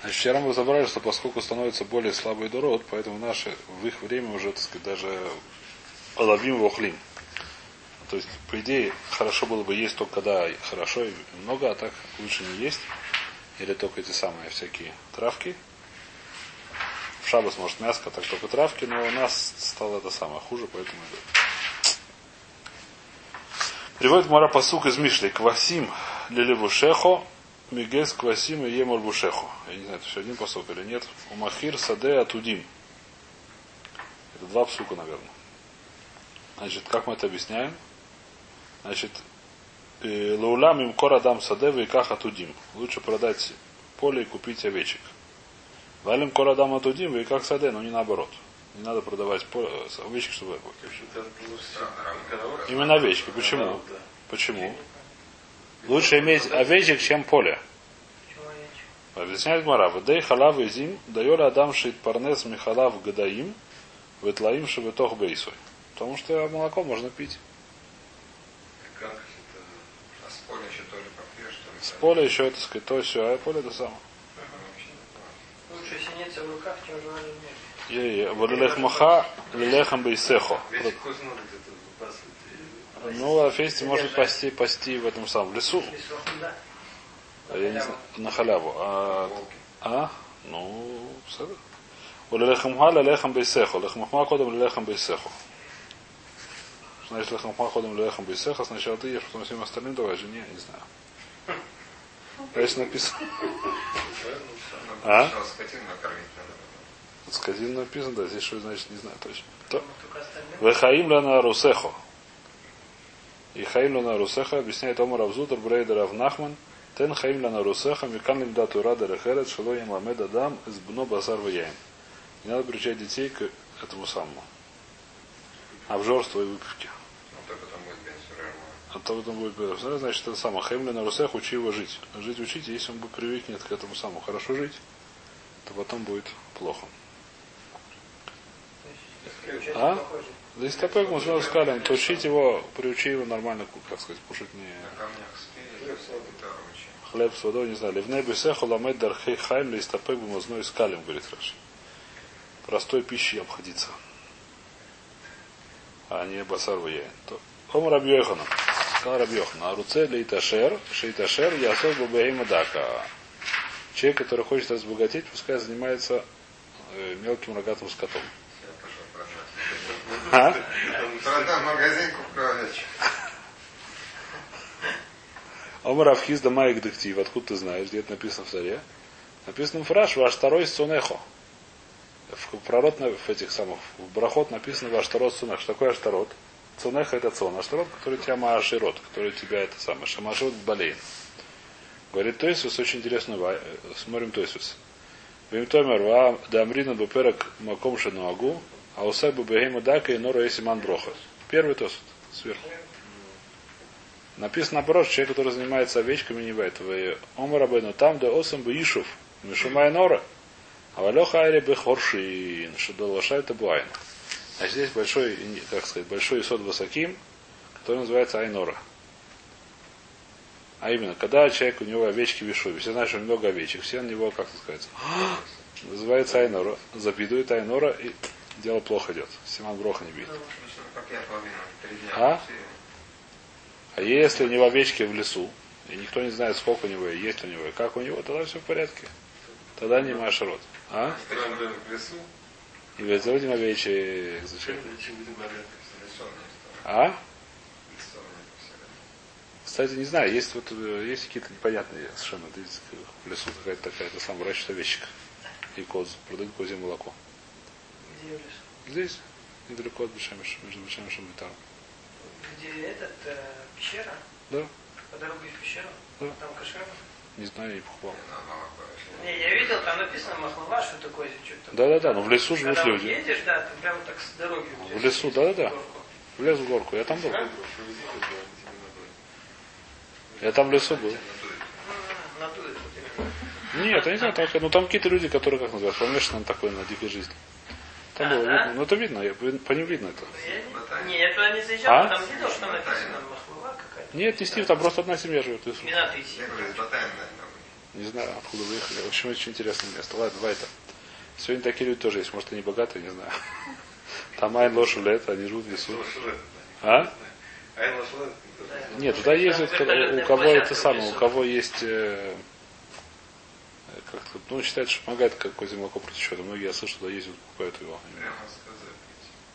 Значит, вчера мы разобрали, что поскольку становится более слабый дород, поэтому наши в их время уже, так сказать, даже ловим вохлим. То есть, по идее, хорошо было бы есть только когда хорошо и много, а так лучше не есть. Или только эти самые всякие травки. В шабас может мяско, так только травки, но у нас стало это самое хуже, поэтому Приводит Мара посук из Мишли. Квасим лилевушехо Мигес Квасим и Емор Бушеху. Я не знаю, это все один посок или нет. У Махир Саде Атудим. Это два псука, наверное. Значит, как мы это объясняем? Значит, «Э, Лаулам им корадам саде и ках атудим. Лучше продать поле и купить овечек. Валим корадам атудим и как саде, но не наоборот. Не надо продавать поле, э, овечек, чтобы... Именно овечки. Почему? Почему? Лучше иметь овечек, чем поле. Объясняет Мара. Вдей халав и зим, дает адам шит парнес михалав гадаим, ветлаим шебетох бейсой. Потому что молоко можно пить. С поля еще это сказать, то все, а поле это самое. Лучше синица в руках, чем жевали в Е-е, Валилех маха, лилехам бейсехо. Ну, а фести может пасти, пасти в этом самом в лесу. А Я не знаю, на халяву. А, а? Ну, сада. Улелехамха лелехам бейсехо. Лехмахма кодом лелехам бейсехо. Что значит лехмахма кодом лелехам бейсехо? Сначала ты ешь, потом всем остальным давай жене, не знаю. Конечно, написано. А? Скотину написано, да, здесь что значит, не знаю точно. Вехаим лана русехо. И хаим лана русеха объясняет Омар Авзутер Брейдер Авнахман. Тен хаим лана русеха микан лим дату рада рехерет шело им ламед адам из бно базар ваяем. Не надо приучать детей к этому самому. Обжорству и выпивке. А то потом будет бедра. Значит, это самое. Хаим лана русеха учи его жить. Жить учите, если он будет привыкнет к этому самому хорошо жить, то потом будет плохо. А? Да если такой, мы сразу сказали, то учить его, приучи его нормально, как сказать, кушать не хлеб с водой, не знаю. Ливней бисеху ламед дархей хайм листапек бумазной скалем, говорит Раши. Простой пищей обходиться. А не басар ваяин. То Ом Рабьехана. Сказал Рабьехана. А руце лейташер, шейташер, я особо бейма дака. Человек, который хочет разбогатеть, пускай занимается э, мелким рогатым скотом. А? Продам магазин, куплю овечек. Омар Авхиз да Майк Дектив. Откуда ты знаешь, где это написано в царе? Написано фраж ваш второй сунехо. В пророт в этих самых, в брахот написано ваш второй сунех. Что такое аштарот? Цунеха это цон. Аштарот, который тебя мааширот, который тебя это самое. Шамашот болеет. Говорит Тойсус очень интересную, ва- э, смотрим Тойсус. Вимтомер ва дамрина буперак маком шенуагу, а усак бы бегема дака и нора есиман броха. Первый Тойсус сверху. Написано наоборот, что человек, который занимается овечками, не бывает. Вы Омар Рабейну там, да осам бы Ишув, Мишумай Нора, а Валеха Айре бы Хоршин, Шудол Вашай Табуайн. Значит, здесь большой, как сказать, большой исод высоким, который называется Айнора. А именно, когда человек, у него овечки в Ишуве, все знают, что у много овечек, все на него, как это сказать, называется Айнора, запидует Айнора, и дело плохо идет. Симан Броха не дня. А? А если у него овечки в лесу, и никто не знает, сколько у него, и есть у него, и как у него, тогда все в порядке. Тогда не машарот. А? И говорит, заводим овечьи зачем? А? Кстати, не знаю, есть вот э, есть какие-то непонятные совершенно. Здесь в лесу какая-то такая, это сам выращивает овечек. И коз. Продают козье молоко. Где в лесу? Здесь, недалеко от Бешемиша, между Бешемишем и Таром. Где этот, э, пещера? Да, По дороге в пещеру? Да. Там кошерно? не знаю, не покупал. Не, я видел, там написано махлава, что такое, что-то. Да-да-да, но в лесу живут Когда люди. едешь, да, ты прямо так с дороги. В лесу, да-да-да. горку. В лес в горку. Я там был. А? Я там в лесу был. М, Натуре тут именно. Нет, я не знаю, там, ну там какие-то люди, которые, как называют, помешаны на такой, на дикой жизни. Там было видно. Ну это видно, я, по ним видно это. Я- Не, я туда не заезжал, А? там видел, что написано махлава какая-то. Нет, не Стив, там просто одна семья живет. и всё. Вина тысячи. Не знаю, откуда выехали. В общем, очень интересное место. Ладно, давай это. Сегодня такие люди тоже есть. Может, они богатые, не знаю. Там айн лет, они живут в лесу. А? Нет, туда ездят, у кого это самое, у кого есть, э, как ну, считается, что помогает какое молоко против счета. Многие, я слышу, туда ездят, покупают его. Прямо.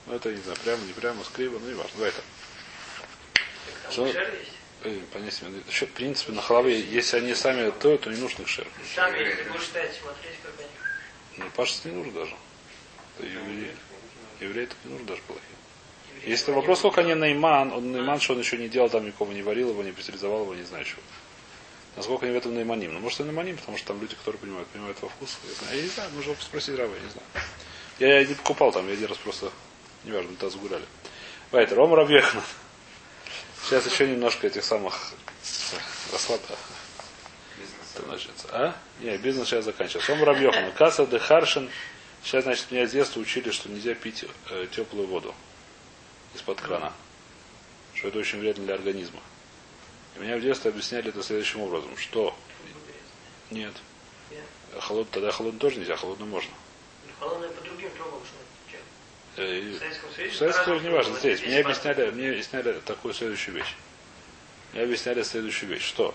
Ну, это, не знаю, прямо, не прямо, скриво, ну, не важно. Давай это. Что- Э, понятие, еще, в принципе, на халаве, если они сами то, то не нужно их шер. Сам, если будешь стоять, смотреть, как они. Ну, пашется не нужно даже. Это евреи. Евреи так не нужно даже плохие. Если вопрос, сколько они найман, он найман, что он еще не делал, там никого не варил его, не пастеризовал его, не знаю чего. Насколько они в этом найманим. Ну, может, и найманим, потому что там люди, которые понимают, понимают во вкус. Я, знаю. я не знаю, нужно спросить Рава, я не знаю. Я, я не покупал там, я один раз просто, неважно, мы тогда загуляли. Вайт, Рома Равьехна. Сейчас еще немножко этих самых расслаб... Это начнется. А? Не, бизнес сейчас заканчивается. Рома Равьехна. Каса де Харшин. Сейчас, значит, меня с детства учили, что нельзя пить э, теплую воду из-под крана. Что это очень вредно для организма. И меня в детстве объясняли это следующим образом, что нет. Холод, тогда холодно тоже нельзя, холодно можно. Холодное по другим трубам, что чем? Э, В Советском Союзе. В Советском Союзе не важно. Здесь мне объясняли, мне объясняли такую следующую вещь. Мне объясняли следующую вещь, что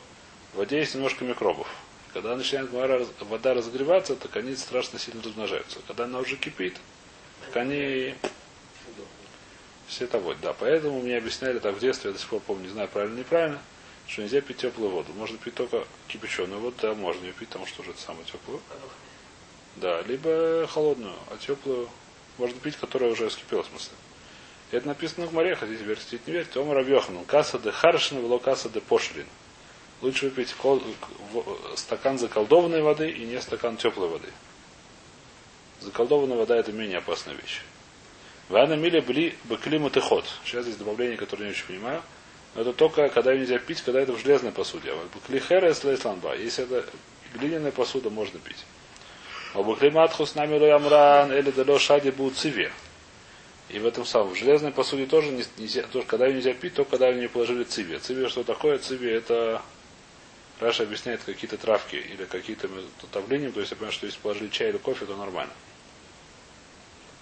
в воде есть немножко микробов. Когда начинает вода раз- вода разогреваться, так они страшно сильно размножаются. Когда она уже кипит, так они все это вот. Да, поэтому мне объясняли так в детстве, я до сих пор помню, не знаю, правильно или неправильно, что нельзя пить теплую воду. Можно пить только кипяченую воду, да, можно ее пить, потому что уже это самое теплую. Да, либо холодную, а теплую можно пить, которая уже вскипела, в смысле. Это написано в море, хотите верить, не верьте. Омар Абьохану. Каса де харшин, вело каса де пошлин. Лучше выпить кол- стакан заколдованной воды и не стакан теплой воды. Заколдованная вода это менее опасная вещь. Вана мили были бы климат и ход. Сейчас здесь добавление, которое не очень понимаю. Это только когда нельзя пить, когда это в железной посуде. А вот букли херес лейсланба. Если это глиняная посуда, можно пить. А буклиматху с нами ямран или дало шади циве. И в этом самом, в железной посуде тоже не- нельзя, тоже, когда ее нельзя пить, только когда ее не положили циве. Циве что такое? Циве это Раша объясняет какие-то травки или какие-то давлением, то есть я понимаю, что если положили чай или кофе, то нормально.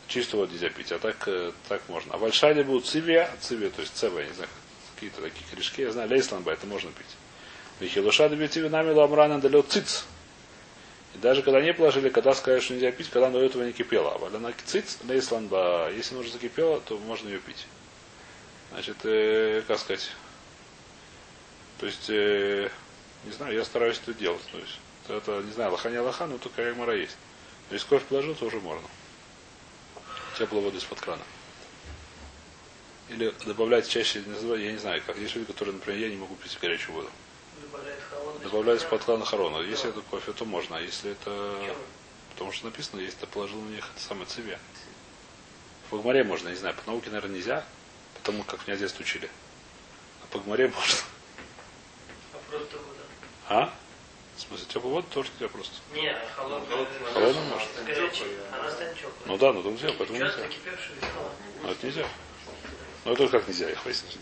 Чистую воду нельзя пить, а так, э, так можно. А большая будут цивия, цивия, то есть цева, не знаю, какие-то такие корешки, я знаю, лейсланба, это можно пить. Вихилуша добьете нами ламрана далё циц. И даже когда не положили, когда сказали, что нельзя пить, когда до этого не кипела. А валяна циц, лейсланба, если она уже закипела, то можно ее пить. Значит, э, как сказать, то есть, э, не знаю, я стараюсь это делать. То есть, это, не знаю, лоха не лоха, но только мара есть. Но если кофе положил, то уже можно. Теплую воду из-под крана. Или добавлять чаще, не знаю, я не знаю, как. Есть люди, которые, например, я не могу пить горячую воду. Добавляет холодный. Добавляют крана хорона. Если это кофе, то можно. А если это... Чем? Потому что написано, если ты положил на них это самое циве. В Гмаре можно, не знаю, по науке, наверное, нельзя, потому как меня здесь учили. А по Гмаре можно. А просто вода. А? В смысле, теплую воду тоже нельзя просто. Не, холодная. Холодную можно. Горячая. Она станет теплой. Ну да, ну то нельзя, поэтому нельзя. холодную. Но это нельзя. Ну это как нельзя, их выяснить.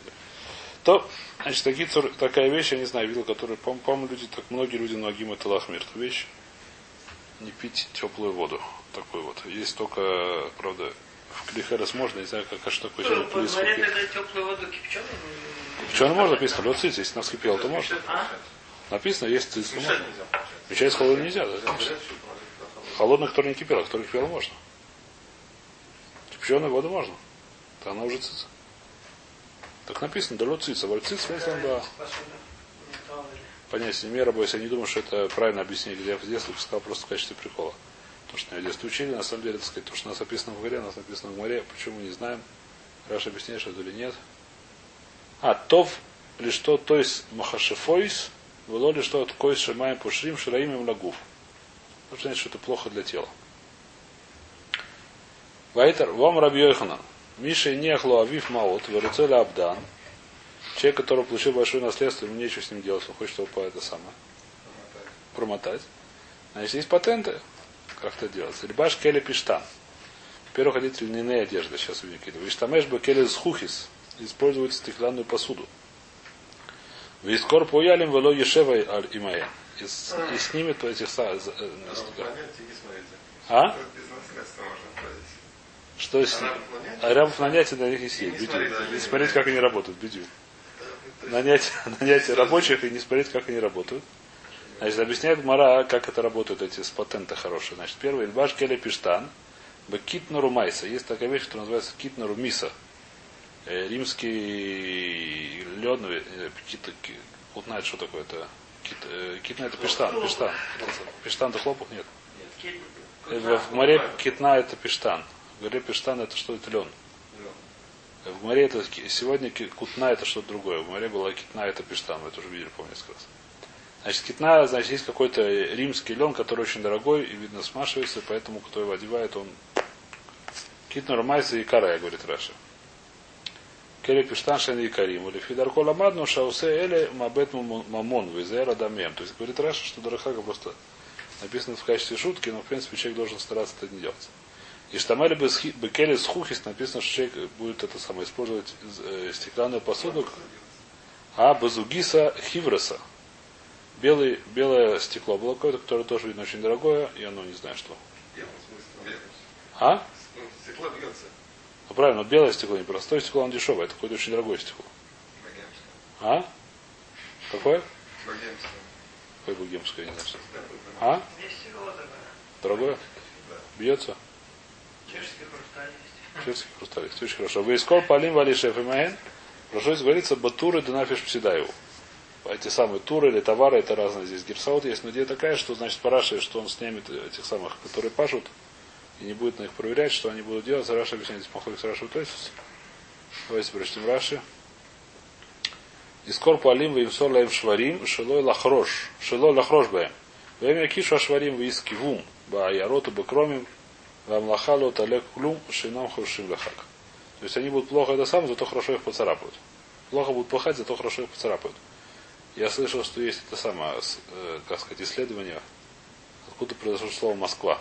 То, значит, такие, цур- такая вещь, я не знаю, видел, которую, по- по-моему, люди, так многие люди многим это лахмир. Эту вещь не пить теплую воду. Такую вот. Есть только, правда, в Клихерес можно, не знаю, как, а что такое Ну, сегодня по дворе тогда теплую воду кипяченую? Что можно написано? Лед цицис, если она вскипела, то можно. А? Написано, есть цицис, то можно. Мечать с холодным нельзя, да? Холодный, который не кипел, а который кипел, можно. Кипяченую воду можно. То она уже цица. Так написано, да лед цица. Валь циц, если он да. Понятие мера, боюсь, я не думаю, что это правильно объяснили. Я в детстве сказал просто в качестве прикола. То, что меня в детстве учили, на самом деле, так сказать, то, что у нас написано в горе, у нас написано в море, почему не знаем. Раша объясняет, что это или нет. А, тов ли что, то есть махашефойс, было ли что от койс шамаем пушрим, шираим им лагув. Значит, что это плохо для тела. Вайтер, вам Рабьёйханан. Миша не ахло авив маот, варуцеля абдан. Человек, который получил большое наследство, ему нечего с ним делать, он хочет его по это самое промотать. Значит, есть патенты, как это делается. Рибаш келе пиштан. Во-первых, ходить льняные одежды, сейчас увидим какие-то. Виштамеш бы келе схухис. Используют стеклянную посуду. Вискор поялим вело ешевай аль имая. и, и снимет этих э, и. А? Что с Арабов нанять? Арабов нанять и на них и не бедю. да, смотреть, как они работают. Бедю. Нанять, нанять рабочих и не смотреть, как они работают. Значит, объясняет Мара, как это работают эти с патента хорошие. Значит, первый Ильбаш Келе Пиштан, Бекитнару Майса. Есть такая вещь, которая называется Китнару Миса. Э, Римский лед, э, кит- ки- вот знает, что такое это. Кит, э, китна это пиштан, пиштан. Пиштан это хлопок? Нет. В, в море китна это пиштан. Горе пиштан это что это лен. В море это сегодня кутна это что-то другое. В море была китна это пиштан. Вы это уже видели, несколько раз. Значит, китна, значит, есть какой-то римский лен, который очень дорогой и, видно, смашивается, поэтому, кто его одевает, он... Китна румайса и карая, говорит Раша. Келе пиштан шен и карим. Или фидарко ламадну шаусе эле мабет мамон визера дамем. То есть, говорит Раша, что Дарахага просто написано в качестве шутки, но, в принципе, человек должен стараться это не делать. И штамали бы бекели схухис написано, что человек будет это самое использовать э, стеклянную посуду, а базугиса хивреса. Белый, белое стекло было какое-то, которое тоже видно очень дорогое, и оно не знаю что. А? Стекло бьется. Ну правильно, но белое стекло, не простое стекло, оно дешевое, это какое-то очень дорогое стекло. А? Какое? Богемское. Какое богемское, я не знаю. А? Дорогое? Бьется? Чешский хрусталь есть. Чешский хрусталь. есть. Очень хорошо. Вы искал палим вали шеф имаэн. Прошу говорится, батуры дунафиш псидаеву. Эти самые туры или товары, это разные здесь. Герсаут есть, но идея такая, что значит параши, что он снимет этих самых, которые пашут, и не будет на них проверять, что они будут делать. Раша объясняет, Махлик Раша Тойсус. Давайте прочтем Раши. Искор палим в имсор лаем шварим, шилой лахрош, шилой лахрош баем. Время кишу ашварим в искивум, ба яроту бекромим, вам лахалу талек клум, шинам хуршим лахак. То есть они будут плохо это сам, зато хорошо их поцарапают. Плохо будут пахать, зато хорошо их поцарапают. Я слышал, что есть это самое, э, как сказать, исследование, откуда произошло слово Москва.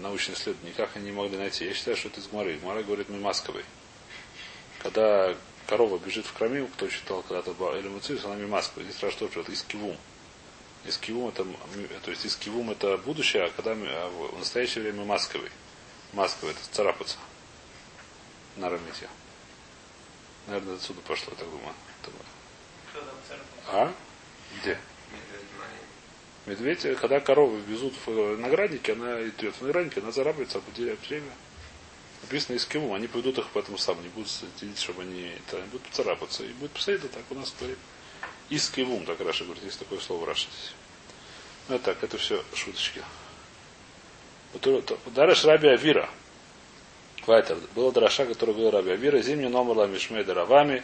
Научные исследования никак они не могли найти. Я считаю, что это из Гмары. Гмара говорит мы Мимасковой. Когда корова бежит в Крамим, кто читал когда-то Ба- или Муцис, она Мимасковой. Здесь раз что это из Кивум. Из Кивум это, м- то есть из Кивум это будущее, а когда а в настоящее время Масковой. Масковой это царапаться. На рамите. Наверное, отсюда пошло, я так думаю. А? Где? Медведь э, когда корову везут в э, винограднике, она идет в винограднике, она зарабатывается, определяет время. Написано из кему, они поведут их поэтому сам, не будут следить, чтобы они, это, будут царапаться. И будет постоянно так у нас говорит. Из кивум, так Раша говорит, есть такое слово Раша здесь. Ну так, это все шуточки. Дараш Раби Авира. Вайтер. Было Дараша, который говорил Раби Авира. Зимний номер Мишмей Даравами.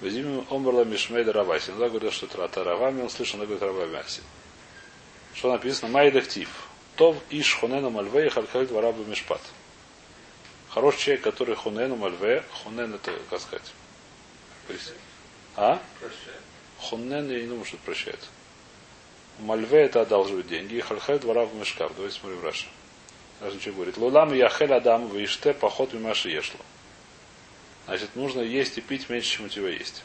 Зимний номер Мишмей Дараваси. Иногда говорил, что это Таравами, он слышал, иногда говорит Равамяси. Что написано? Майдактив. Тов иш хонену мальве и халькалит варабу мишпат. Хороший человек, который хонену мальве. Хонен это, как сказать? А? Прощай. Хонен, я не думаю, что это прощает. Мальве это одалживает деньги. И халькалит варабу мишкав. Давайте смотрим Раша. Раша что говорит? Лулам яхель адам виште поход мимаши ешло. Значит, нужно есть и пить меньше, чем у тебя есть.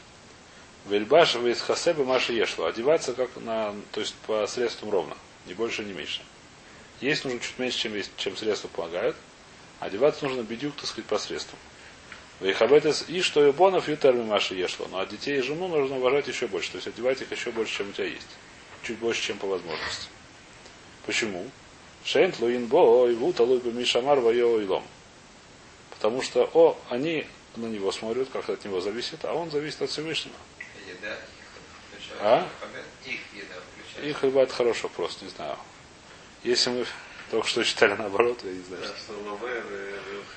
Вельбаш из хасеба маши ешло. Одеваться как на, то есть по средствам ровно. Ни больше, ни меньше. Есть нужно чуть меньше, чем, есть, чем средства помогают. Одеваться нужно бедюк, так сказать, по средствам. Вейхабетес и что и бонов и терми маши ешло. Но от детей и жену нужно уважать еще больше. То есть одевать их еще больше, чем у тебя есть. Чуть больше, чем по возможности. Почему? Шейнт луин бо и вута луйба мишамар вайо илом. Потому что, о, они на него смотрят, как от него зависит, а он зависит от Всевышнего. Еда их включает. А? Их еда включает. Их бывает хороший вопрос, не знаю. Если мы только что читали наоборот, я не знаю. Да, что-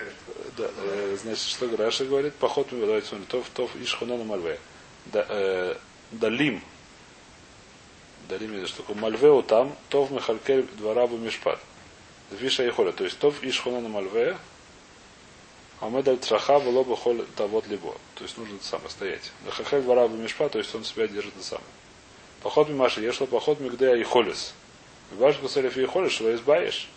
э, э, Да, э, значит, что Раша говорит? Поход, давайте смотрим, тов, тов, ишхонену мальве. Да, э, Далим. Далим, это что такое? Мальвеу там, тов мехалькель дворабу мишпат. Виша и холя. То есть тов ишхонену мальве, а мы даль траха было бы холь тавод либо. То есть нужно это самое стоять. Хахель дворабу мишпат, то есть он себя держит это самое. Поход мимаши, ешло поход мигдея и холес. Ваш гусарев и холес, что избавишь.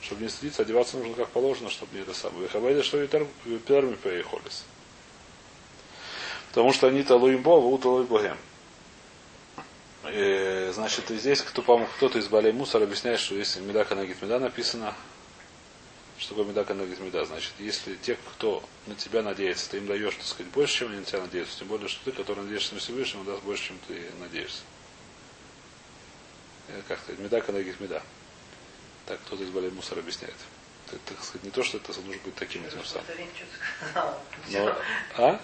Чтобы не стыдиться, одеваться нужно как положено, чтобы не это самое. Вихабайда, что и перми поехолис. Потому что они талуим Бога, у талуй Богем. Э, значит, и здесь кто, по-моему, кто-то из Балей Мусор объясняет, что если Медака Нагит Меда написано, что такое Медака Нагит Меда, значит, если те, кто на тебя надеется, ты им даешь, так сказать, больше, чем они на тебя надеются, тем более, что ты, который надеешься на Всевышнего, даст больше, чем ты надеешься. Это как сказать, Медака Нагит Меда. Так кто-то из Балей Мусор объясняет. Это, так сказать, не то, что это нужно быть таким этим самым. Но, а?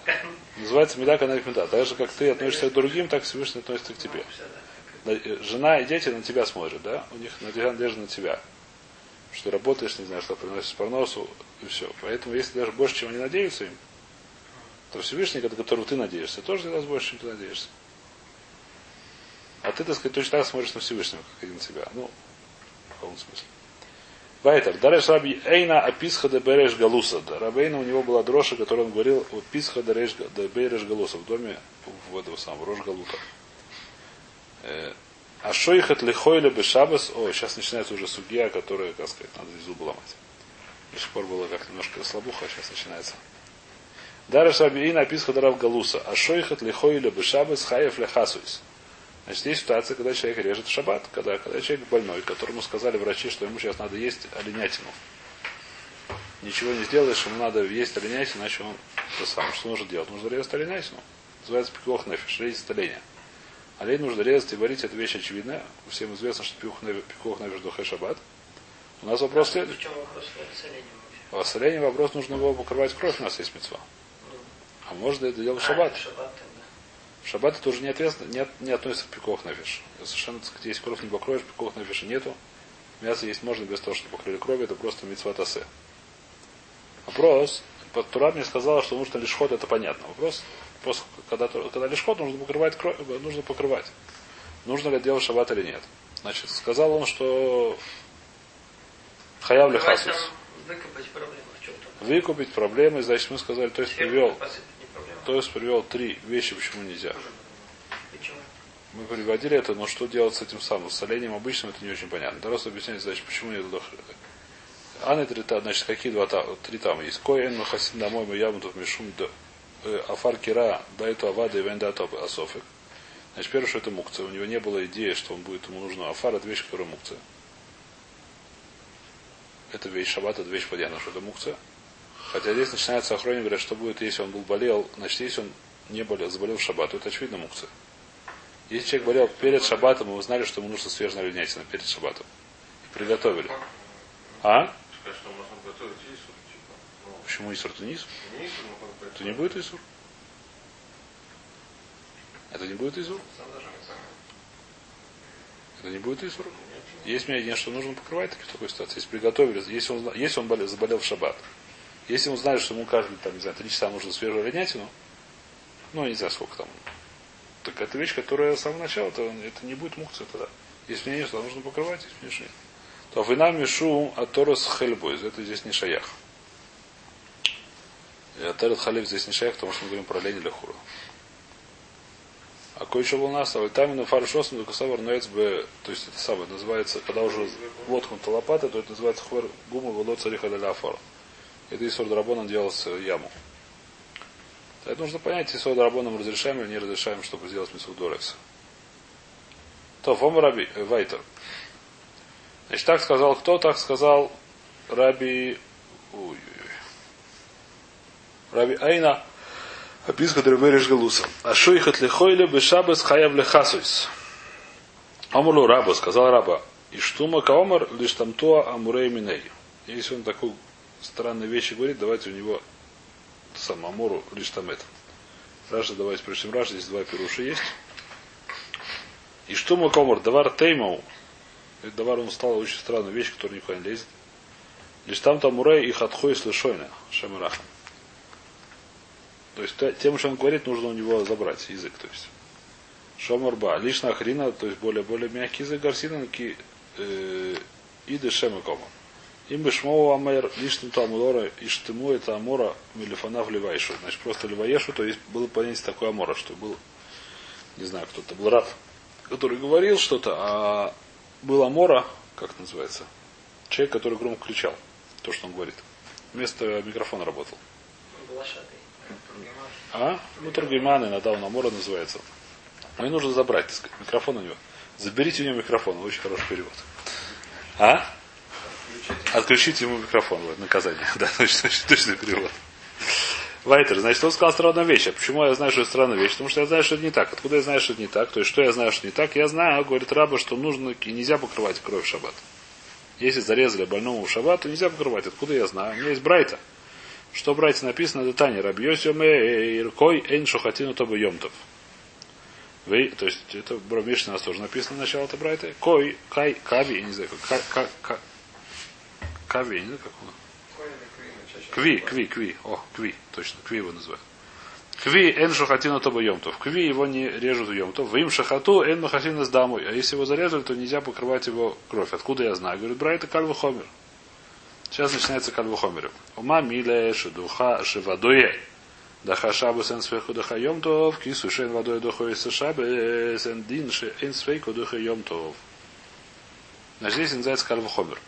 Называется медака на меда. Так же, как ты относишься к другим, так Всевышний относится к тебе. э, Жена и дети на тебя смотрят, да? У них надежда на тебя. Что работаешь, не знаю, что приносишь по носу, и все. Поэтому, если даже больше, чем они надеются им, то Всевышний, на которого ты надеешься, тоже даст больше, чем ты надеешься. А ты, так сказать, точно так смотришь на Всевышнего, как и на себя. Ну, каком смысле. Вайтер. Дареш Раби Эйна Аписха де Береш Галуса. Рабейна у него была дрожа, которую он говорил о Писха де Береш Галуса в доме в этого самого Рож Галута. А шойхат лихойля бешабас. О, сейчас начинается уже судья, которая, как сказать, надо зубы ломать. До сих пор было как немножко слабуха, а сейчас начинается. Дареш Раби Эйна Аписха де Рав Галуса. А шойхат лихойля бешабас хаев лехасуис. Значит, есть ситуация, когда человек режет в шаббат, когда, когда человек больной, которому сказали врачи, что ему сейчас надо есть оленятину. Ничего не сделаешь, ему надо есть оленятину, иначе он то сам. Что нужно делать? Нужно резать оленятину. Называется пикох нефиш, резать оленя. Олень нужно резать и варить, это вещь очевидная. Всем известно, что пикох нефиш духе шаббат. У нас вопрос следует. В чем вопрос с оленем вообще? А с оленем вопрос, нужно его покрывать кровь, у нас есть мецва. А можно это делать в шаббат? Шаббат это уже не, ответственно, не, не относится к пикох нафиш. Совершенно, так сказать, если кровь не покроешь, пикох нафиша нету. Мясо есть можно без того, что покрыли кровь, это просто митцва тасе. Вопрос, Тура мне сказала, что нужно лишь ход, это понятно. Вопрос, вопрос когда, когда лишь ход, нужно покрывать кровь, нужно покрывать. Нужно ли делать шаббат или нет. Значит, сказал он, что хаяв ли хасус. Выкупить проблемы, значит, мы сказали, то есть привел. То есть привел три вещи, почему нельзя. Почему? Мы приводили это, но что делать с этим самым? С оленем обычным это не очень понятно. Дарос объясняет, значит, почему нет дох... Аны три та, значит, какие два та, три там есть. Кой эн махасин домой мы ямутов мишум до афар кира дайту авада и вендату асофик. Значит, первое, что это мукция. У него не было идеи, что он будет, ему нужно афар, это вещь, которая мукция. Это вещь шаббат, это вещь понятно, что это мукция. Хотя здесь начинается охроне, говорят, что будет, если он был болел, значит, если он не болел, заболел в шаббат, то это очевидно мукция. Если человек болел перед шаббатом, и вы знали, что ему нужно свежая оленятина перед шаббатом. И приготовили. А? Почему Исур то не Исур? не. Это не будет Исур? Это не будет Исур? Это не будет Исур? Есть мнение, что нужно покрывать в такой ситуации. Если приготовили, если он, если он болел, заболел в шаббат, если он знает, что ему каждый, там, не знаю, три часа нужно свежую оленятину, ну, не знаю, сколько там, так это вещь, которая с самого начала, то это не будет мукция тогда. Если мнение, что нужно покрывать, если что нет. То вина мишу аторос хельбойз. Это здесь не шаях. И Атерет халиф здесь не шаях, потому что мы говорим про лень или хуру. А кое-что был нас, там на фаршосом только савар ноец бы, то есть это самое называется, когда уже воткнута лопата, то это называется хвар гума воло цариха даля афара. Это Исур Драбоном делался яму. Это нужно понять, Исур Драбоном разрешаем или не разрешаем, чтобы сделать Мисур Дорекс. То, Фома Раби, э, Вайтер. Значит, так сказал кто? Так сказал Раби... Ой. Раби Айна. Аписка Дребериш Галуса. А шуихат лихойле бешабес хаяв лехасуис. Амулу раба, сказал раба. И штума каомар лишь там то амурей миней. Если он такую странные вещи говорит, давайте у него сам Амуру лишь там это. Раша, давайте чем Раша, здесь два пируши есть. И что мы комар? Давар теймау. Это давар он стал очень странная вещь, которая никуда не лезет. Лишь там там мурей и хатхой слышойна. Шамараха. То есть те- тем, что он говорит, нужно у него забрать язык. То есть. Шомарба. Лишь на хрина, то есть более, более мягкий язык гарсина, ки э, иды шема кома. Им бы шмоу амер лишним то амулора и штыму это амора мелефана вливайшу. Значит, просто ливаешу, то есть было понятие такое амора, что был, не знаю, кто-то был раб, который говорил что-то, а был амора, как это называется, человек, который громко кричал, то, что он говорит. Вместо микрофона работал. А? Ну, Тургейман, иногда он Амора называется. Мне нужно забрать, так сказать, микрофон у него. Заберите у него микрофон, очень хороший перевод. А? Отключите ему микрофон, вот, наказание. Да, точно, точно перевод. Вайтер, значит, он сказал странную вещь. А почему я знаю, что это странная вещь? Потому что я знаю, что это не так. Откуда я знаю, что это не так? То есть, что я знаю, что не так? Я знаю, говорит раба, что нужно и нельзя покрывать кровь в шаббат. Если зарезали больному в шаббат, то нельзя покрывать. Откуда я знаю? У меня есть Брайта. Что в Брайте написано? Это Таня. Рабьёсиоме иркой эйн шохатину тобы йомтов. Вы, то есть, это в нас тоже написано начало это Брайта. Кой, кай, кави, я не знаю, как, ка, ка, кави, не знаю, как он. Кви, кви, кви. О, кви, точно, кви его называют. Кви эн шахатину тоба йомтов. Кви его не режут в йомтов. В им шахату эн махатина с дамой. А если его зарезали, то нельзя покрывать его кровь. Откуда я знаю? Говорит, брай, это кальва хомер. Сейчас начинается кальва хомер. Ума миле шедуха шевадуе. Даха шабу сен свейку даха йомтов. Кису шен водой дохо из шабе сен дин ше эн свейку даха йомтов. Значит, здесь называется кальва хомер.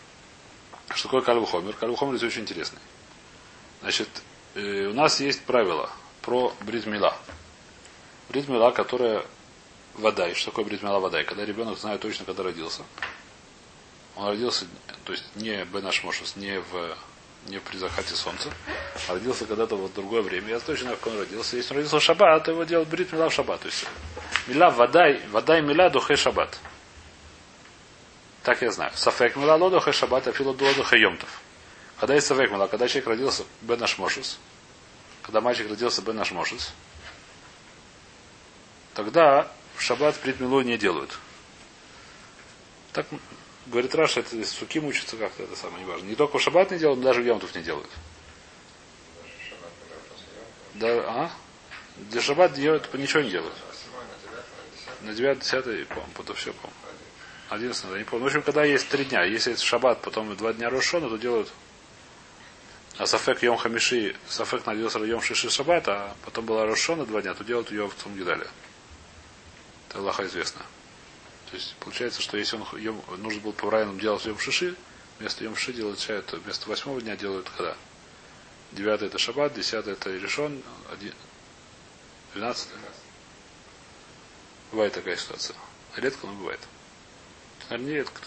Что такое кальва хомер? Кальва хомер здесь очень интересный. Значит, э, у нас есть правило про бритмила. Бритмила, которая вода. И что такое бритмила вода? И когда ребенок знает точно, когда родился. Он родился, то есть не Бенашмошус, не в не при захвате солнца, а родился когда-то в другое время. Я точно знаю, как он родился. Если он родился в шаббат, то его делают брит мила в шаббат. То есть мила вода, вода и мила духе шаббат. Так я знаю. Сафек мила лодухе шаббат, а фило лодухе йомтов. Когда есть Савек Мала, когда человек родился Бен Ашмошус, когда мальчик родился Бен Ашмошус, тогда в шаббат предмилу не делают. Так говорит Раша, это суки мучится как-то, это самое неважно. Не только в шаббат не делают, но даже в Йомтов не делают. Да, а? Для шаббат делают, ничего не делают. На 9 10 по-моему, это все, по-моему. 11 я не помню. В общем, когда есть три дня, если это шаббат, потом два дня Рошона, то делают а Сафек Йом Хамиши, Сафек надеялся Йом Шиши Шаббат, а потом была Рошона два дня, то делают ее в Цумгидале. Это Аллаха известно. То есть получается, что если он йом, нужно было по правильному делать Йом Шиши, вместо Йом Шиши делают то вместо восьмого дня делают когда? Девятый это Шаббат, десятый это Решон, двенадцатый. Бывает такая ситуация. Редко, но бывает. Наверное, не редко.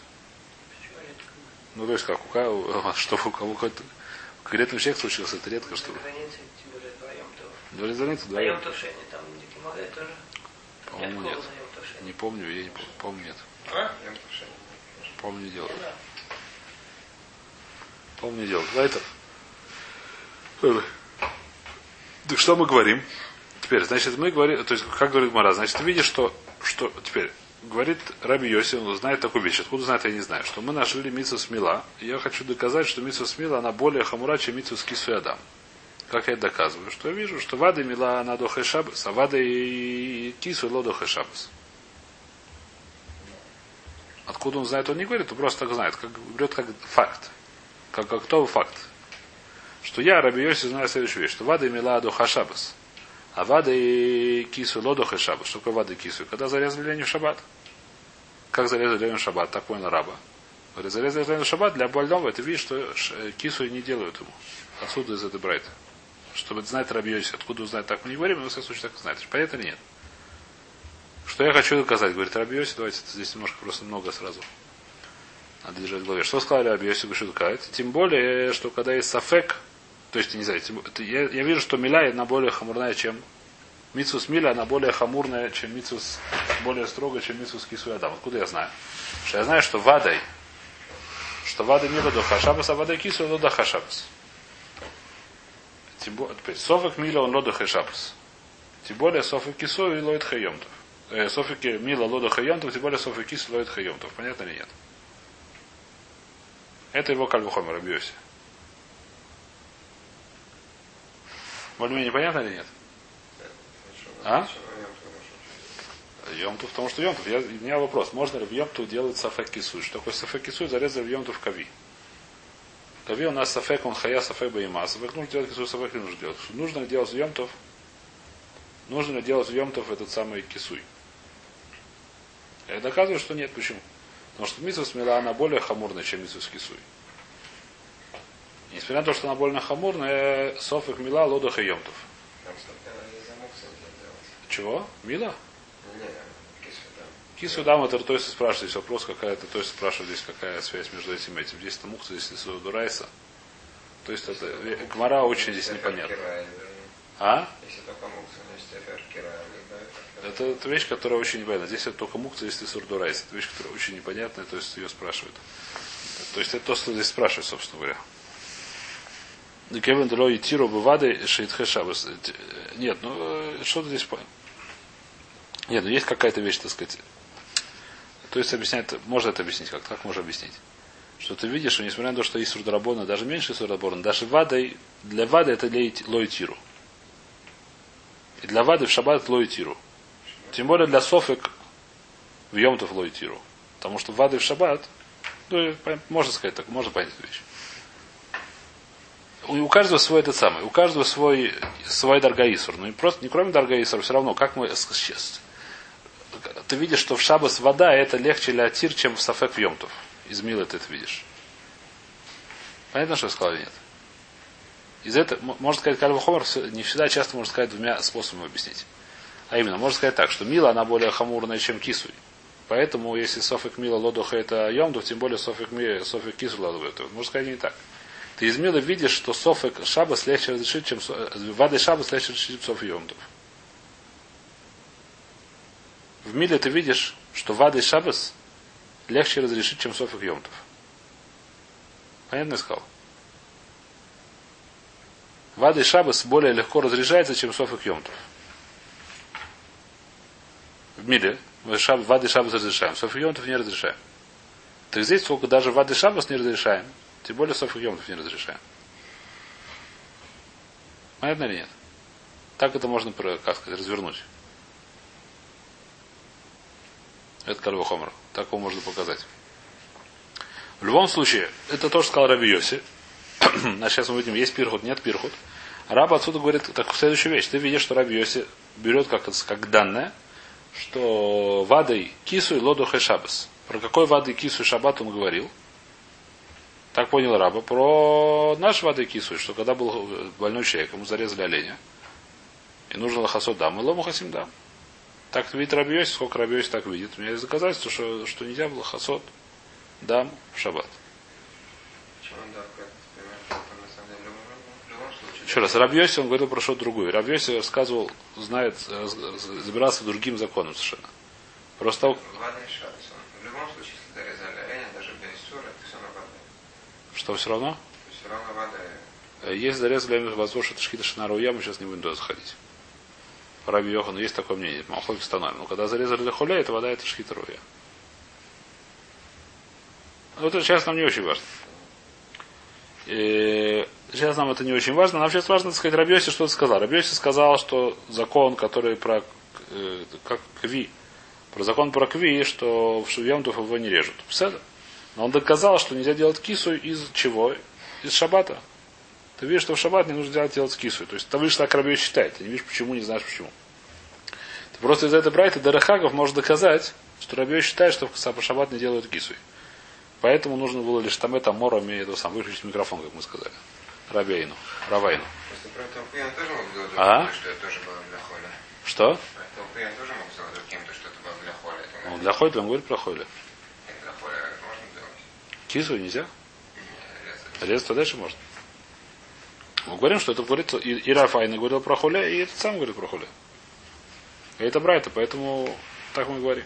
Ну, то есть как, у кого, что у кого какой-то в конкретном человеке случилось, это редко что. Два резоницы вдвоем. По-моему, нет. Не помню, я не помню. Помню, нет. Помню, не делают. Помню, делают. Лайтер. Так что мы говорим? Теперь, значит, мы говорим, то есть, как говорит Мара, значит, ты видишь, что, что теперь, говорит Раби Йоси, он знает такую вещь. Откуда знает, я не знаю. Что мы нашли мицу смила. И я хочу доказать, что мицу смила, она более хамура, чем мицу с кису адам. Как я это доказываю? Что я вижу, что вада мила она до шабас, а вада и кису ло до шабас. Откуда он знает, он не говорит, он просто так знает. Как, берет как факт. Как, как кто факт. Что я, Раби Йоси, знаю следующую вещь. Что вада мила до шабас. А вада и кису лодоха шаба. Что такое вада и кису? Когда зарезали леню в шаббат. Как зарезали леню в шаббат? Так понял раба. Говорит, зарезали леню в шаббат для больного, это видишь, что кису не делают ему. Отсюда из этой брайта. Чтобы знать рабьёси. Откуда узнать, так мы не говорим, но в всяком случае так знает. Понятно или нет? Что я хочу доказать, говорит Рабиоси, давайте здесь немножко просто много сразу. Надо держать в голове. Что сказали Рабиоси Гушидкает? Тем более, что когда есть сафек, то есть, не знаю, я, я вижу, что миля она более хамурная, чем Мицус миля, она более хамурная, чем мицус, более строгая, чем мицус кису адам. Откуда я знаю? Что я знаю, что вадай, что вадай не до хашабас, а вадай кису лодо хашабас. Тем более, софик миля он лодо хашабас. Тем более софик кису и лоид хайомтов. Э, софик мила лодо хайомтов, тем более софик кису лоид хайомтов. Понятно или нет? Это его кальвухомер, Рабиоси. Более-менее непонятно или нет? А? Йомту, потому что Йомтов. Я, у меня вопрос. Можно ли в Йомту делать сафек кисуй? Что такое сафек кисуй? Зарезали в Йомту в кави. Кави у нас сафек, он хая, сафек баима. Сафек нужно делать кисуй, сафек не нужно делать. Нужно ли делать в Йомтов? Нужно ли делать в Йомтов этот самый кисуй? Я доказываю, что нет. Почему? Потому что митсва смела, она более хамурная, чем митсва с кисуй. Несмотря на то, что она больно хамурная, софик мила лодах и йомтов. Чего? Мила? Кису дам это то есть спрашивает здесь вопрос, какая-то, то есть спрашивает здесь, какая связь между этим и этим. Здесь это мухта, здесь это дурайса. То есть это Гмара очень здесь непонятно. А? Если мукса. Это, это вещь, которая очень непонятна. Здесь это только здесь это сурдурайс. Это вещь, которая очень непонятная, то есть ее спрашивают. То есть это то, что здесь спрашивают, собственно говоря. Кевин Дело и Тиру Бывады Шейтхе Шабас. Нет, ну э, что-то здесь по- Нет, ну есть какая-то вещь, так сказать. То есть объяснять, можно это объяснить как? Как можно объяснить? Что ты видишь, что несмотря на то, что есть сурдорабона, даже меньше сурдорабона, даже вадой, для вады это лой тиру. И для вады в шаббат это лой тиру. Тем более для софик в Йомтов лой тиру. Потому что вады в шаббат, ну, можно сказать так, можно понять эту вещь. У, каждого свой этот самый, у каждого свой, свой даргаисур. Ну и просто, не кроме даргаисура, все равно, как мы сейчас, ты видишь, что в шабас вода это легче для чем в сафек Йомтов. Из Мила ты это видишь. Понятно, что я сказал или нет? Из этого, можно сказать, Кальва Хомер не всегда часто можно сказать двумя способами объяснить. А именно, можно сказать так, что Мила, она более хамурная, чем Кисуй. Поэтому, если Софик Мила Лодоха это Йомтов, тем более Софик, Ми- Софик Кисуй Лодоха это. Можно сказать не так. Ты из Мила видишь, что Софик Шабас легче разрешить, чем Вады Шабас легче разрешить, чем Софик Йомтов. В Миле ты видишь, что Вады Шабас легче разрешить, чем Софик Йомтов. Понятно я сказал? Вады Шабас более легко разрешается, чем Софик Йомтов. В мире мы шаб, Вады Шабас разрешаем, Софик Йомтов не разрешаем. Так здесь сколько даже Вады Шабас не разрешаем, тем более Софик Йомтов не разрешаем. Понятно или нет? Так это можно, как сказать, развернуть. Это Кальва Хомер. Так его можно показать. В любом случае, это то, что сказал Раби Йоси. А сейчас мы видим, есть пирхут, нет пирхут. Раб отсюда говорит так, следующую вещь. Ты видишь, что Раби Йоси берет как, как данное, что вадой кису и лоду шабас. Про какой вады кису и шаббат он говорил? Так понял раба. Про наш вады кису, что когда был больной человек, ему зарезали оленя. И нужно лохасот дам, и лому хасим дам. Так видит Рабиоси, сколько Рабиоси так видит. У меня есть доказательство, что, что нельзя было хасот дам в шаббат. Еще раз, Рабьоси, он говорил про что-то другое. Рабьоси рассказывал, знает, э, забирался другим законом совершенно. Просто он- В любом случае, если оленя, даже без ссора, это все равно вода. Что все равно, все равно вода. есть зарезали возвош это шхита шинара уя, мы сейчас не будем туда заходить. Раби Йохану есть такое мнение, Махлоки становим. Но когда зарезали для хуля, это вода, это шхита руя. Ну, это сейчас нам не очень важно. Сейчас нам это не очень важно. Нам сейчас важно, сказать, Рабьоси что-то сказал. Рабьоси сказал, что закон, который про э, как кви, про закон про кви, что в Шувьямтов его не режут. Все. Но он доказал, что нельзя делать кису из чего? Из шабата. Ты видишь, что в шаббат не нужно делать, делать кису. То есть ты видишь, так Рабьоси считает. Ты не видишь, почему, не знаешь почему. Ты просто из этой брайта Дарахагов можешь доказать, что Рабьоси считает, что в шаббат не делают кису. Поэтому нужно было лишь там это морами этого сам выключить микрофон, как мы сказали. Рабейну. Равайну. Другим, что. Что? Он для Хойля, он говорит про Хойля. это для холя можно Кису нельзя? Не, резать. Дальше можно. Мы говорим, что это говорит, и, и Рафайна говорил про Хуля, и этот сам говорит про Хуля. И это Брайта, поэтому так мы говорим.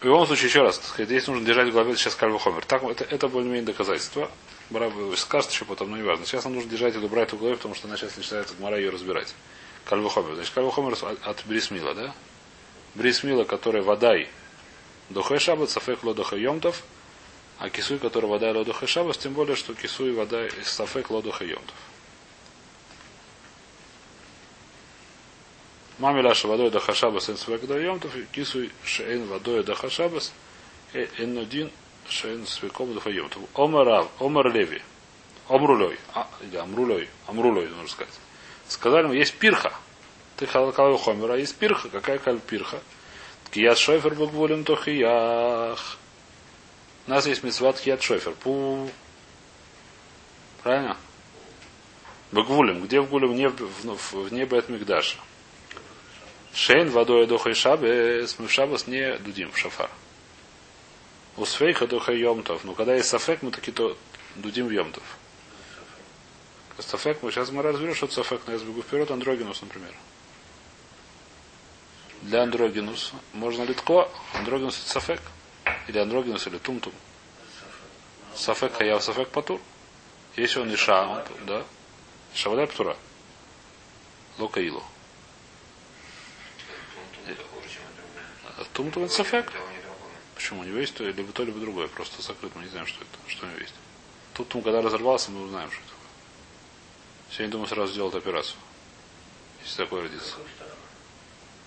В любом случае, еще раз, здесь нужно держать в голове сейчас Кальва Хомер. Так, это, это более-менее доказательство. Браб скажет еще потом, но важно. Сейчас нам нужно держать эту Брайту в голове, потому что она сейчас начинает Гмара ее разбирать. Кальва Хомер. Значит, Кальва Хомер от, от Брисмила, да? Брисмила, которая водай Дохэ Шаббат, Сафек Лодоха Йомтов, а кисуй, который вода Лодоха Шаббас, тем более, что кисуй вода из Сафек Лодоха Йомтов. Маме лаша водой да хашабас эн свек да йомтов, кисуй шеэн водой да хашабас, эн один шеэн свеком да йомтов. Омар Омар Леви. Омрулей. А, или Амрулей. Амрулей, нужно сказать. Сказали ему, есть пирха. Ты халакал хомер, а есть пирха. Какая каль пирха? Кият шофер богволем тохиях. У нас есть мецват кият шофер. Пу. Правильно? Багвулем. Где в гулем? Не в, в, от Мигдаша. Шейн водой духа и шабес, мы в шабас не дудим в шафар. У сфейха духа йомтов. Но когда есть сафек, мы таки то дудим в йомтов. Сафек, мы сейчас мы разберем, что это сафек, но я сбегу вперед, андрогинус, например. Для андрогинус можно литко, андрогинус это сафек. Или андрогинус, или тумтум. Сафек хаяв, сафек патур. Если он иша, он, да. Шавадай птура. Лока илу. Тумтум это сафек. Почему? У него есть то, либо то, либо другое. Просто закрыт, мы не знаем, что это, что у него есть. Тут он, когда разорвался, мы узнаем, что это. Сегодня, думаю, сразу сделать операцию. Если такое родится.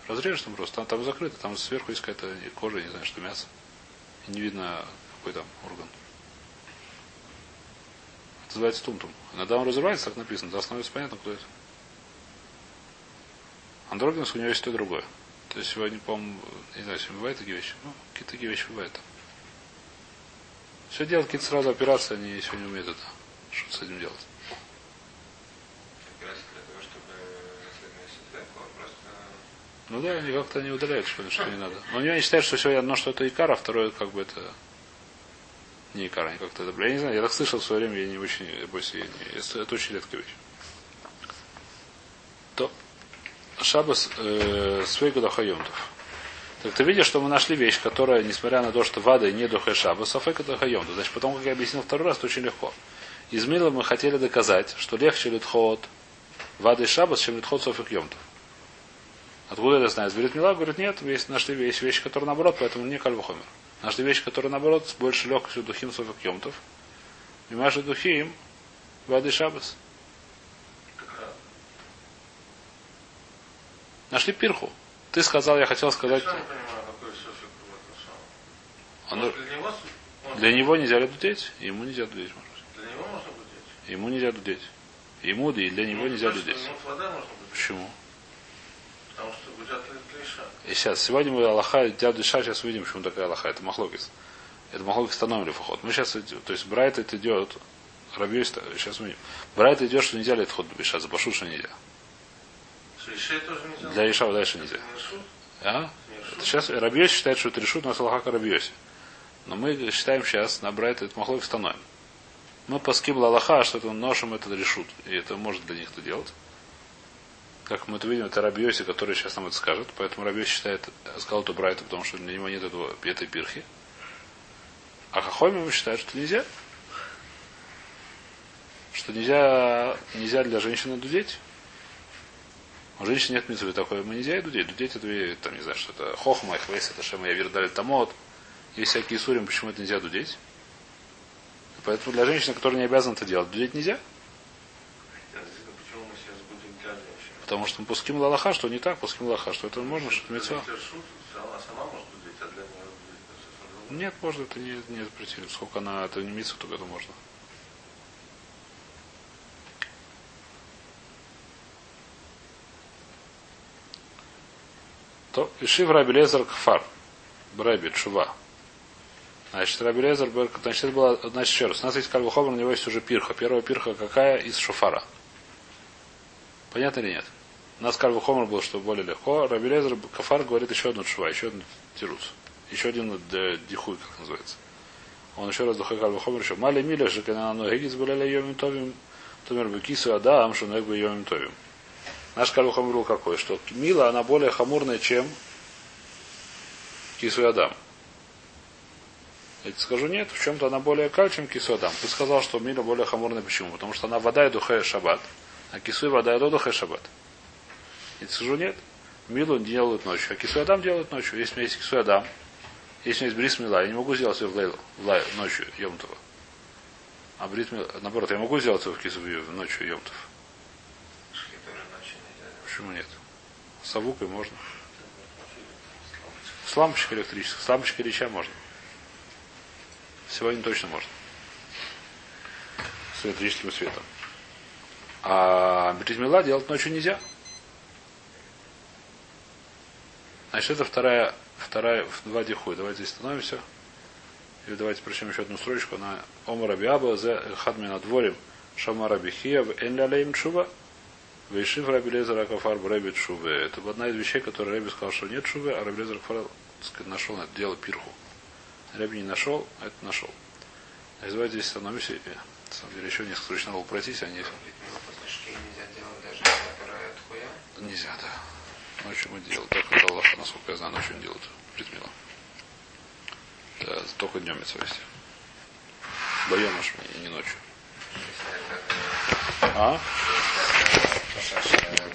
Разрежешь там просто. Там, там закрыто, там сверху есть какая-то кожа, не знаю, что мясо. Не видно, какой там орган. Это называется тумтум. Иногда он разрывается, так написано, то становится понятно, кто это. Андрогинус у него есть то и другое. То есть сегодня, по-моему, не знаю, сегодня бывают такие вещи. Ну, какие-то такие вещи бывают. Все делать какие-то сразу операции, они сегодня умеют это. Что с этим делать? Ну да, они как-то не удаляют, что ли, что не надо. Но они считают, что сегодня одно что-то икар, а второе как бы это не икар, они как-то это. Я не знаю, я так слышал в свое время, я не очень, больше, я не, это, это очень редкая вещь. То Шабас э, Свейга Дахайомтов. Так ты видишь, что мы нашли вещь, которая, несмотря на то, что вада не духе Шабас, а Дахайомтов. Значит, потом, как я объяснил второй раз, это очень легко. Из Мила мы хотели доказать, что легче литхот вады Шабас, чем литхот Софик Йомтов. Откуда это знает? Говорит, Мила говорит, нет, есть, нашли есть вещи, которые наоборот, поэтому не кальвахомер. Нашли вещи, которые наоборот, с больше легкостью духим софик йомтов. И маши духим вады шабас. Нашли пирху. Ты сказал, я хотел сказать. Я сам не понимаю, какой софик в этом самом. Он- Может, для него, для нельзя дудеть, ему нельзя дудеть. может быть. для него можно быть? Ему нельзя дудеть. Ему да и для него нельзя Точно, дудеть. Почему? Потому что гудят лиша. И сейчас, сегодня мы Аллаха, дяду Иша, сейчас увидим, почему такая Аллаха. Это Махлокис. Это Махлокис становили вход. Мы сейчас, то есть Брайт это идет, Рабьёс, сейчас увидим. Брайт идет, что нельзя ли вход Иша, за Башу, что нельзя. Для Иша дальше нельзя. А? Сейчас Рабьёс считает, что это решут, у нас Аллаха Рабьёси. Но мы считаем сейчас, на Брайт этот Махлокис становим. Мы по скиблу Аллаха, что это ношем это решут. И это может для них это делать. Как мы это видим, это Рабиоси, который сейчас нам это скажет. Поэтому Рабиоси считает, сказал это Брайта, потому что для него нет этого, этой пирхи. А Хахоми считают, что нельзя. Что нельзя, нельзя для женщины дудеть. У женщин нет митцвы такой, мы нельзя и дудеть. Дудеть это, там, не знаю, что это хохма, ихвейс, это шема, явир дали тамот. Есть всякие сурим, почему это нельзя дудеть. Поэтому для женщины, которая не обязана это делать, дудеть нельзя. Я действительно, Почему мы сейчас будем для женщин? Потому что мы пуским лалаха, что не так, пуским лалаха, что это можно, что это гудеть, а. Нет, можно, это не, не запретили. Сколько она, это не митцва, только это можно. То, Ишив Раби Лезер Кфар. Браби, Чува. Значит, Раби Лезер, значит, это было, значит, еще раз. У нас есть Кальвухомер, у него есть уже пирха. Первая пирха какая? Из шофара. Понятно или нет? У нас Кальвухомер был, что более легко. Раби Лезер Кафар говорит еще одну чува, еще один тирус. Еще один э, дихуй, как называется. Он еще раз духай Кальвухомер еще. Мали миля, же оно гигис были йомим товим, томер бекису адам, ног бы йомим товим. Наш Кальвухомер был какой? Что мила, она более хамурная, чем кису и адам. Я тебе скажу, нет, в чем-то она более каль, чем кису и адам. Ты сказал, что мила более хамурная. Почему? Потому что она вода и духая шаббат, а кису и вода и духая шаббат. Я тебе скажу, нет. Милу не делают ночью, а кису и адам делают ночью. Если у меня есть кису и адам, если у меня есть брис мила, я не могу сделать ее в лейлу, в лай, ночью, Йомтова. А брис мила, наоборот, я могу сделать ее в кису ночью нельзя. Почему нет? С авукой можно. С лампочкой электрической. С лампочкой реча можно. Сегодня точно можно. С электрическим светом. А бризмила делать ночью нельзя. Значит, это вторая, вторая, два дихуй. Давайте здесь становимся. Или давайте прочтем еще одну строчку на Омара Биаба, за Хадмина дворим Шамара Бихия, Энля Лейм Чува. Вейшив Раби Лезер Акафар Рэби Шубе. Это одна из вещей, которые Рэби сказал, что нет Шубы, а Раби Лезер Акафар сказать, нашел на это дело пирху. Рэби не нашел, а это нашел. Называется здесь становимся, на самом деле еще несколько случаев надо было пройтись, от хуя. нельзя, да. Ночью мы делаем, только это Аллаха, насколько я знаю, ночью не делают предмила. Да, только днем митцвости. Боем аж не ночью. Это А? это